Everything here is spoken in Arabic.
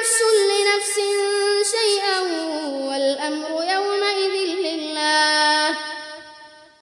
نفس لنفس